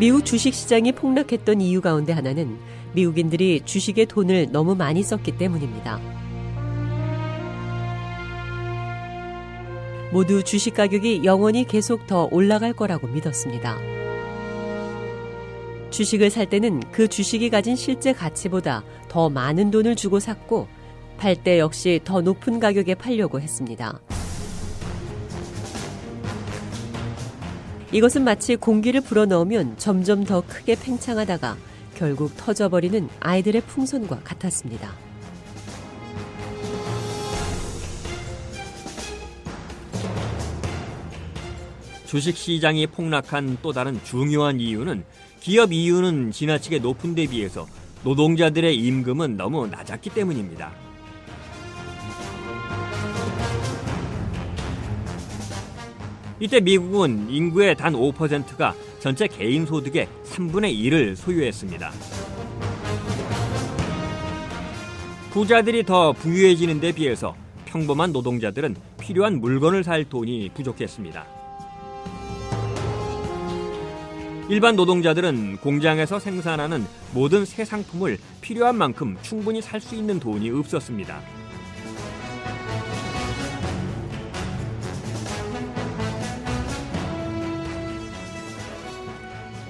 미국 주식 시장이 폭락했던 이유 가운데 하나는 미국인들이 주식에 돈을 너무 많이 썼기 때문입니다. 모두 주식 가격이 영원히 계속 더 올라갈 거라고 믿었습니다. 주식을 살 때는 그 주식이 가진 실제 가치보다 더 많은 돈을 주고 샀고, 팔 때 역시 더 높은 가격에 팔려고 했습니다. 이것은 마치 공기를 불어넣으면 점점 더 크게 팽창하다가 결국 터져버리는 아이들의 풍선과 같았습니다. 주식 시장이 폭락한 또 다른 중요한 이유는 기업 이윤은 지나치게 높은 데 비해서 노동자들의 임금은 너무 낮았기 때문입니다. 이때 미국은 인구의 단 5%가 전체 개인 소득의 3분의 1을 소유했습니다. 부자들이 더 부유해지는 데 비해서 평범한 노동자들은 필요한 물건을 살 돈이 부족했습니다. 일반 노동자들은 공장에서 생산하는 모든 새 상품을 필요한 만큼 충분히 살 수 있는 돈이 없었습니다.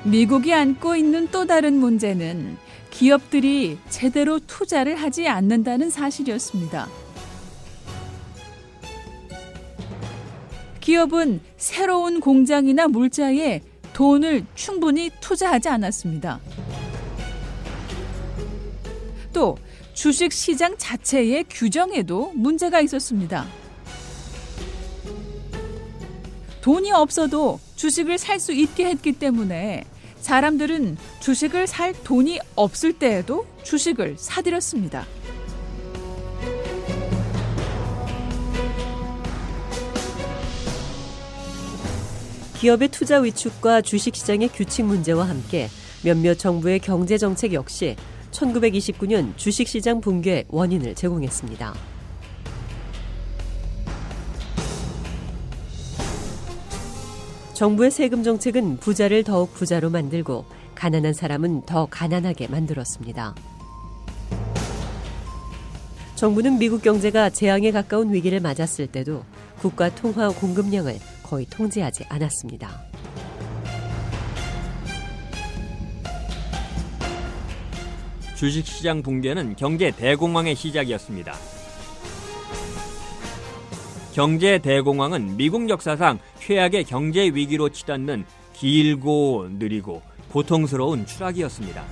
미국이 안고 있는 또 다른 문제는 기업들이 제대로 투자를 하지 않는다는 사실이었습니다. 기업은 새로운 공장이나 물자에 돈을 충분히 투자하지 않았습니다. 또 주식 시장 자체의 규정에도 문제가 있었습니다. 돈이 없어도 주식을 살 수 있게 했기 때문에 사람들은 주식을 살 돈이 없을 때에도 주식을 사들였습니다. 기업의 투자 위축과 주식시장의 규칙 문제와 함께 몇몇 정부의 경제 정책 역시 1929년 주식시장 붕괴 원인을 제공했습니다. 정부의 세금 정책은 부자를 더욱 부자로 만들고 가난한 사람은 더 가난하게 만들었습니다. 정부는 미국 경제가 재앙에 가까운 위기를 맞았을 때도 국가 통화 공급량을 거의 통제하지 않았습니다. 주식시장 붕괴는 경제 대공황의 시작이었습니다. 경제 대공황은 미국 역사상 최악의 경제 위기로 치닫는 길고 느리고 고통스러운 추락이었습니다.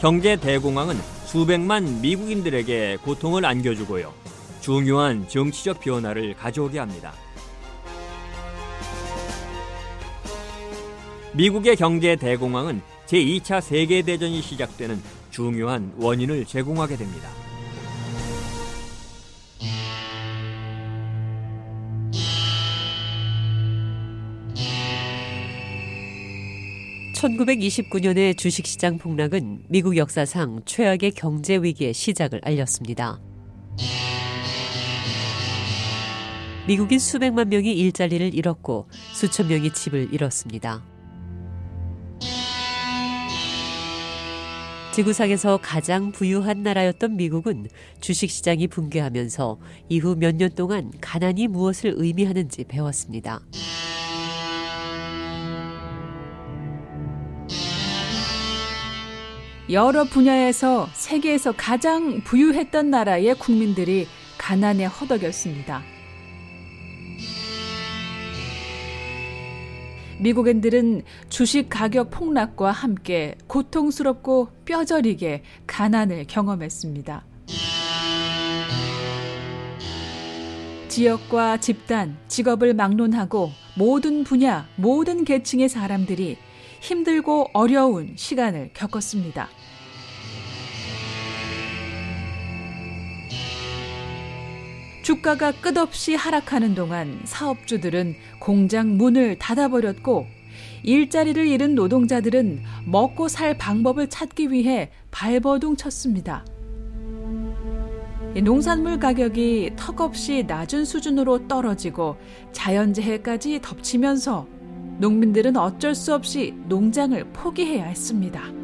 경제 대공황은 수백만 미국인들에게 고통을 안겨주고요. 중요한 정치적 변화를 가져오게 합니다. 미국의 경제 대공황은 제2차 세계대전이 시작되는 중요한 원인을 제공하게 됩니다. (1929년의) 주식시장 폭락은 미국 역사상 최악의 경제 위기의 시작을 알렸습니다. 미국인 수백만 명이 일자리를 잃었고 수천 명이 집을 잃었습니다. 지구상에서 가장 부유한 나라였던 미국은 주식시장이 붕괴하면서 이후 몇 년 동안 가난이 무엇을 의미하는지 배웠습니다. 여러 분야에서 세계에서 가장 부유했던 나라의 국민들이 가난에 허덕였습니다. 미국인들은 주식 가격 폭락과 함께 고통스럽고 뼈저리게 가난을 경험했습니다. 지역과 집단, 직업을 막론하고 모든 분야, 모든 계층의 사람들이 힘들고 어려운 시간을 겪었습니다. 주가가 끝없이 하락하는 동안 사업주들은 공장 문을 닫아버렸고 일자리를 잃은 노동자들은 먹고 살 방법을 찾기 위해 발버둥 쳤습니다. 농산물 가격이 턱없이 낮은 수준으로 떨어지고 자연재해까지 덮치면서 농민들은 어쩔 수 없이 농장을 포기해야 했습니다.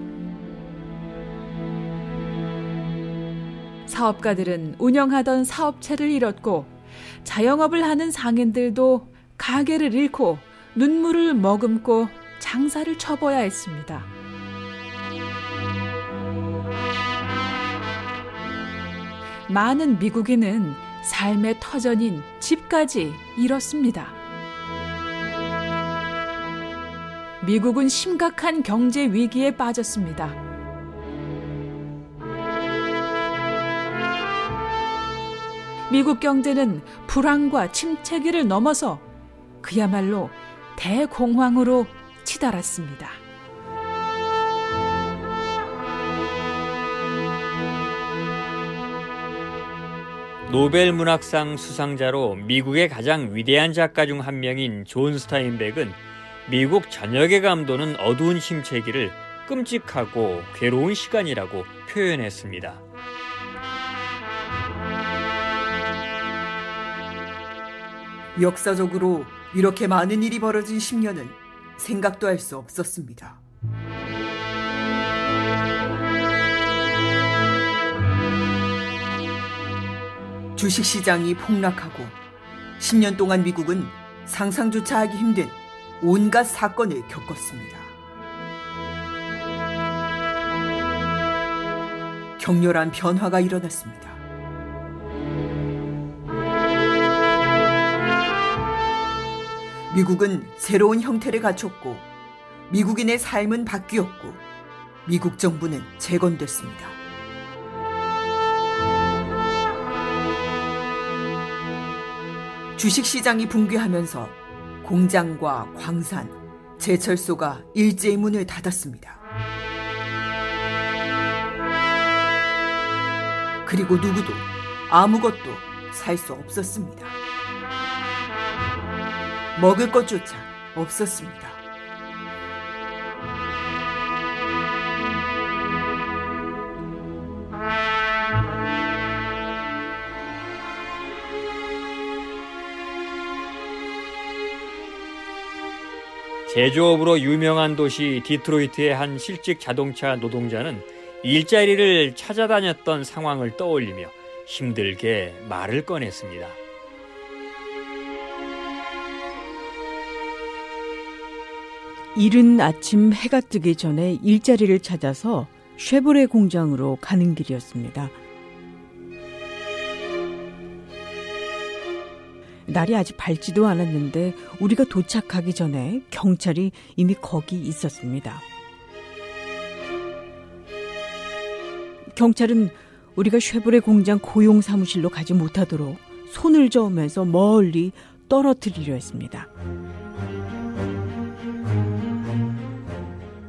사업가들은 운영하던 사업체를 잃었고 자영업을 하는 상인들도 가게를 잃고 눈물을 머금고 장사를 쳐봐야 했습니다. 많은 미국인은 삶의 터전인 집까지 잃었습니다. 미국은 심각한 경제 위기에 빠졌습니다. 미국 경제는 불황과 침체기를 넘어서 그야말로 대공황으로 치달았습니다. 노벨 문학상 수상자로 미국의 가장 위대한 작가 중 한 명인 존 스타인벡은 미국 전역에 감도는 어두운 침체기를 끔찍하고 괴로운 시간이라고 표현했습니다. 역사적으로 이렇게 많은 일이 벌어진 10년은 생각도 할 수 없었습니다. 주식시장이 폭락하고 10년 동안 미국은 상상조차 하기 힘든 온갖 사건을 겪었습니다. 격렬한 변화가 일어났습니다. 미국은 새로운 형태를 갖췄고 미국인의 삶은 바뀌었고 미국 정부는 재건됐습니다. 주식시장이 붕괴하면서 공장과 광산, 제철소가 일제히 문을 닫았습니다. 그리고 누구도 아무것도 살 수 없었습니다. 먹을 것조차 없었습니다. 제조업으로 유명한 도시 디트로이트의 한 실직 자동차 노동자는 일자리를 찾아다녔던 상황을 떠올리며 힘들게 말을 꺼냈습니다. 이른 아침 해가 뜨기 전에 일자리를 찾아서 쉐보레 공장으로 가는 길이었습니다. 날이 아직 밝지도 않았는데 우리가 도착하기 전에 경찰이 이미 거기 있었습니다. 경찰은 우리가 쉐보레 공장 고용 사무실로 가지 못하도록 손을 저으면서 멀리 떨어뜨리려 했습니다.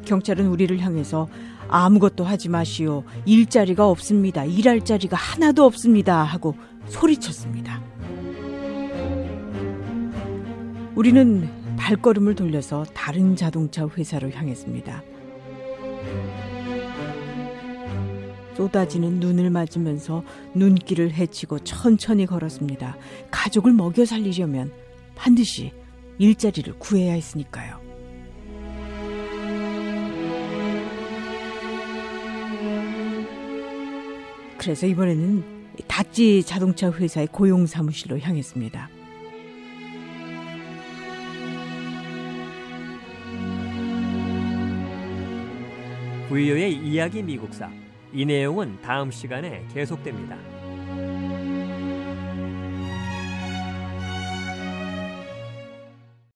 경찰은 우리를 향해서 아무것도 하지 마시오. 일자리가 없습니다. 일할 자리가 하나도 없습니다. 하고 소리쳤습니다. 우리는 발걸음을 돌려서 다른 자동차 회사로 향했습니다. 쏟아지는 눈을 맞으면서 눈길을 헤치고 천천히 걸었습니다. 가족을 먹여 살리려면 반드시 일자리를 구해야 했으니까요. 그래서 이번에는 다찌 자동차 회사의 고용 사무실로 향했습니다. 부이오의 이야기 미국사 이 내용은 다음 시간에 계속됩니다.